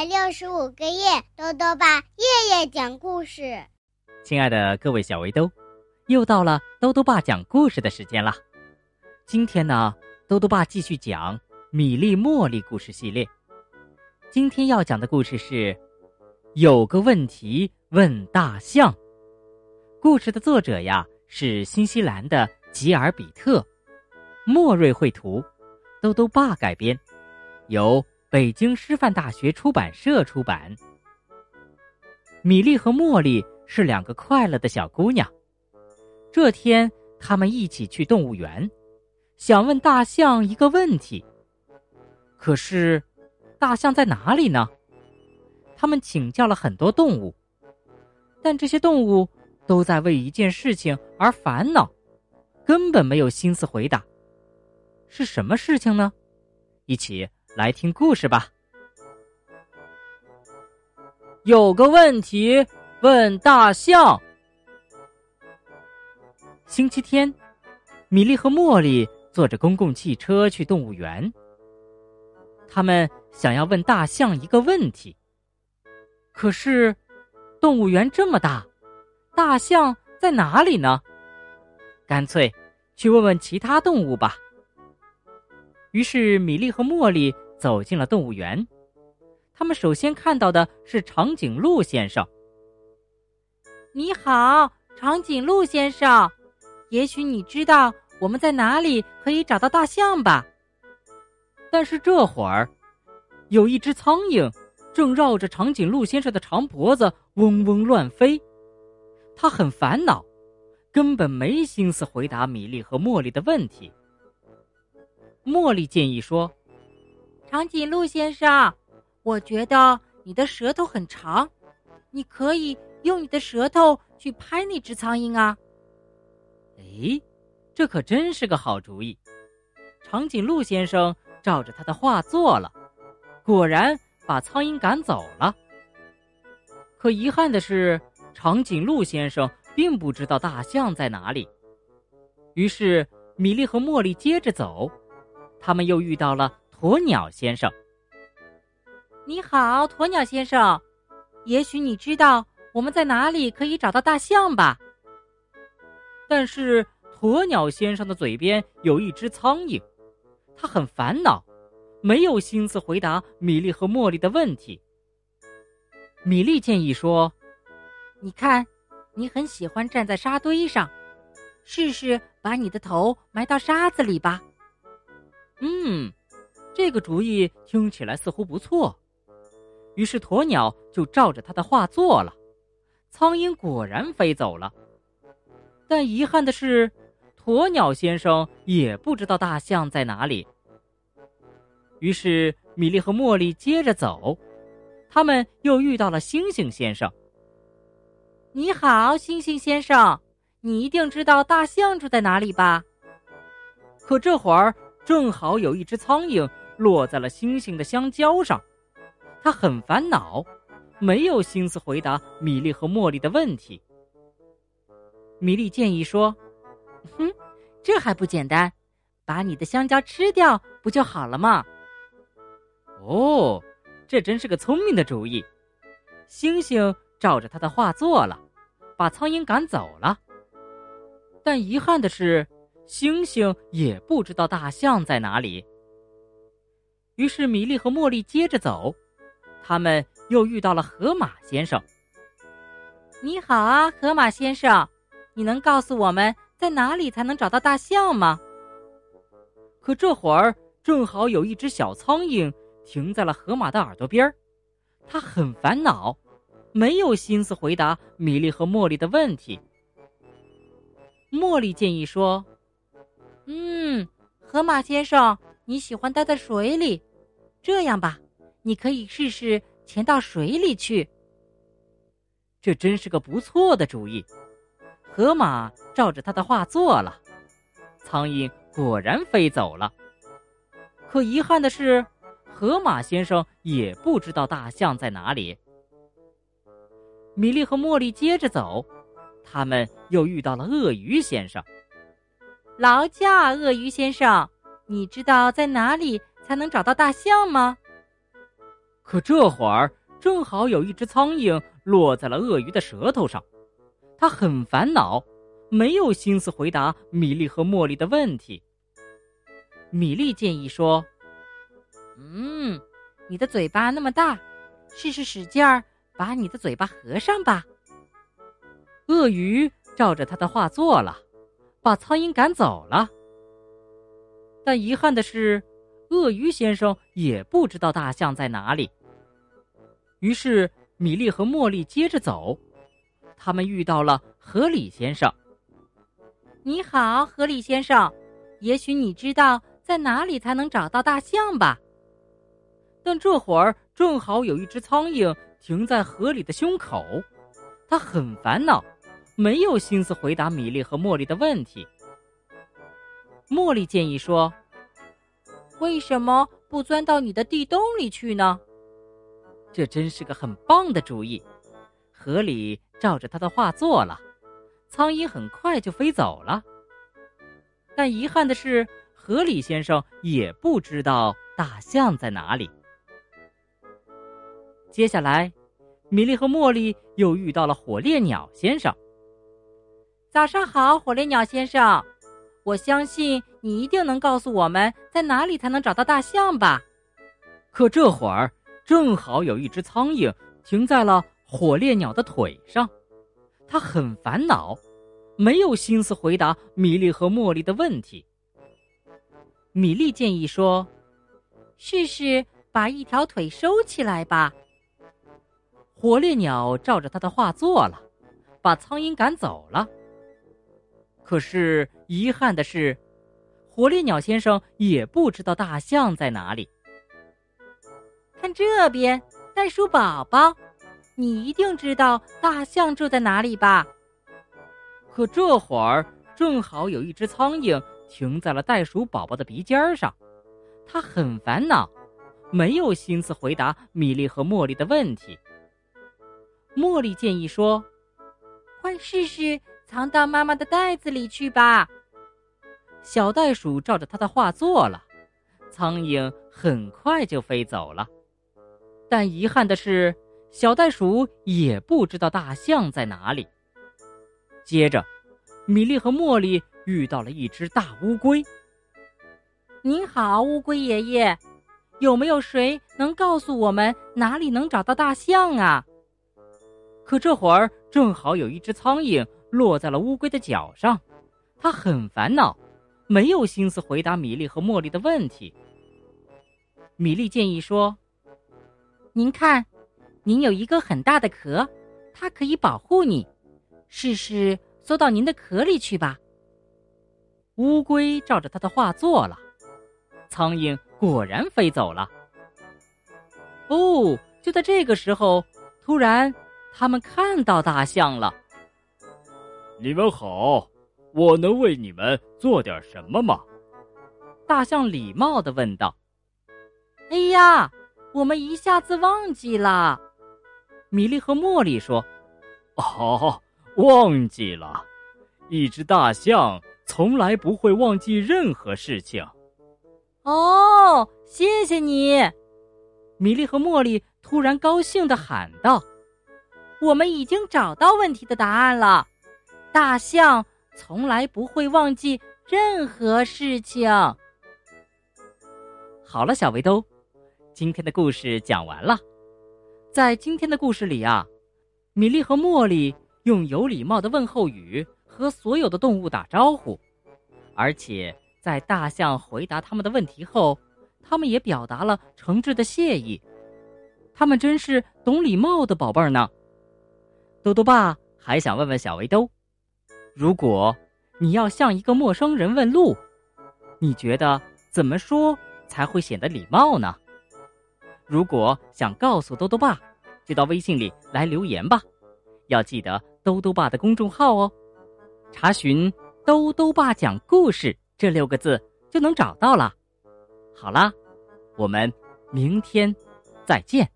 百六十五个夜，豆豆爸夜夜讲故事。亲爱的各位小围兜，又到了豆豆爸讲故事的时间了。今天呢，豆豆爸继续讲米粒茉莉故事系列。今天要讲的故事是：有个问题问大象。故事的作者呀是新西兰的吉尔比特，莫瑞绘图，豆豆爸改编，由。北京师范大学出版社出版。米莉和茉莉是两个快乐的小姑娘。这天，她们一起去动物园，想问大象一个问题。可是，大象在哪里呢？他们请教了很多动物，但这些动物都在为一件事情而烦恼，根本没有心思回答。是什么事情呢？一起。来听故事吧。有个问题问大象。星期天，米莉和茉莉坐着公共汽车去动物园。他们想要问大象一个问题，可是动物园这么大，大象在哪里呢？干脆去问问其他动物吧。于是，米莉和茉莉走进了动物园。他们首先看到的是长颈鹿先生。你好，长颈鹿先生，也许你知道我们在哪里可以找到大象吧？但是这会儿，有一只苍蝇正绕着长颈鹿先生的长脖子嗡嗡乱飞。他很烦恼，根本没心思回答米莉和茉莉的问题。茉莉建议说：“长颈鹿先生，我觉得你的舌头很长，你可以用你的舌头去拍那只苍蝇啊。”哎，这可真是个好主意。长颈鹿先生照着他的话做了，果然把苍蝇赶走了。可遗憾的是，长颈鹿先生并不知道大象在哪里。于是，米莉和茉莉接着走。他们又遇到了鸵鸟先生。你好，鸵鸟先生，也许你知道我们在哪里可以找到大象吧？但是鸵鸟先生的嘴边有一只苍蝇，他很烦恼，没有心思回答米莉和茉莉的问题。米莉建议说：“你看，你很喜欢站在沙堆上，试试把你的头埋到沙子里吧。”嗯，这个主意听起来似乎不错。于是鸵鸟就照着他的话做了，苍蝇果然飞走了。但遗憾的是，鸵鸟先生也不知道大象在哪里。于是米莉和茉莉接着走，他们又遇到了猩猩先生。你好，猩猩先生，你一定知道大象住在哪里吧？可这会儿。正好有一只苍蝇落在了星星的香蕉上，他很烦恼，没有心思回答米莉和茉莉的问题。米莉建议说：“哼，这还不简单，把你的香蕉吃掉不就好了吗？”哦，这真是个聪明的主意。星星照着他的话做了，把苍蝇赶走了。但遗憾的是。星星也不知道大象在哪里。于是米莉和茉莉接着走，他们又遇到了河马先生。你好啊，河马先生，你能告诉我们在哪里才能找到大象吗？可这会儿正好有一只小苍蝇停在了河马的耳朵边儿，他很烦恼，没有心思回答米莉和茉莉的问题。茉莉建议说。嗯，河马先生，你喜欢待在水里，这样吧，你可以试试潜到水里去。这真是个不错的主意。河马照着他的话做了，苍蝇果然飞走了。可遗憾的是，河马先生也不知道大象在哪里。米莉和茉莉接着走，他们又遇到了鳄鱼先生。劳驾，鳄鱼先生，你知道在哪里才能找到大象吗？可这会儿正好有一只苍蝇落在了鳄鱼的舌头上，它很烦恼，没有心思回答米莉和茉莉的问题。米莉建议说：“嗯，你的嘴巴那么大，试试使劲儿把你的嘴巴合上吧。”鳄鱼照着他的话做了，把苍蝇赶走了。但遗憾的是，鳄鱼先生也不知道大象在哪里。于是，米莉和茉莉接着走，他们遇到了河里先生。“你好，河里先生，也许你知道。”在哪里才能找到大象吧？但这会儿正好有一只苍蝇停在河里的胸口，他很烦恼，没有心思回答米莉和茉莉的问题。茉莉建议说：“为什么不钻到你的地洞里去呢？”这真是个很棒的主意。河里照着他的话做了，苍蝇很快就飞走了。但遗憾的是。河里先生也不知道大象在哪里。接下来，米莉和茉莉又遇到了火烈鸟先生。早上好，火烈鸟先生，我相信你一定能告诉我们在哪里才能找到大象吧？可这会儿正好有一只苍蝇停在了火烈鸟的腿上，它很烦恼，没有心思回答米莉和茉莉的问题。米莉建议说：“试试把一条腿收起来吧。”火烈鸟照着他的话做了，把苍蝇赶走了。可是遗憾的是，火烈鸟先生也不知道大象在哪里。看这边，袋鼠宝宝，你一定知道大象住在哪里吧？可这会儿正好有一只苍蝇。停在了袋鼠宝宝的鼻尖上，它很烦恼，没有心思回答米莉和茉莉的问题。茉莉建议说：“快试试藏到妈妈的袋子里去吧。”小袋鼠照着他的话做了，苍蝇很快就飞走了。但遗憾的是，小袋鼠也不知道大象在哪里。接着，米莉和茉莉。遇到了一只大乌龟。您好，乌龟爷爷，有没有谁能告诉我们哪里能找到大象啊？可这会儿正好有一只苍蝇落在了乌龟的脚上，他很烦恼，没有心思回答米莉和茉莉的问题。米莉建议说：“您看，您有一个很大的壳，它可以保护你，试试缩到您的壳里去吧。”乌龟照着他的话做了，苍蝇果然飞走了。哦，就在这个时候，突然他们看到大象了。你们好，我能为你们做点什么吗？大象礼貌的问道。哎呀，我们一下子忘记了。米莉和茉莉说：“哦，忘记了，一只大象。”从来不会忘记任何事情。哦，谢谢你，米莉和茉莉突然高兴的喊道：“我们已经找到问题的答案了。大象从来不会忘记任何事情。”好了，小围兜，今天的故事讲完了。在今天的故事里啊，米莉和茉莉用有礼貌的问候语。和所有的动物打招呼，而且在大象回答他们的问题后，他们也表达了诚挚的谢意。他们真是懂礼貌的宝贝儿呢。豆豆爸还想问问小围兜：如果你要向一个陌生人问路，你觉得怎么说才会显得礼貌呢？如果想告诉豆豆爸，就到微信里来留言吧。要记得豆豆爸的公众号哦。查询“兜兜爸讲故事”这六个字就能找到了。好啦，我们明天再见。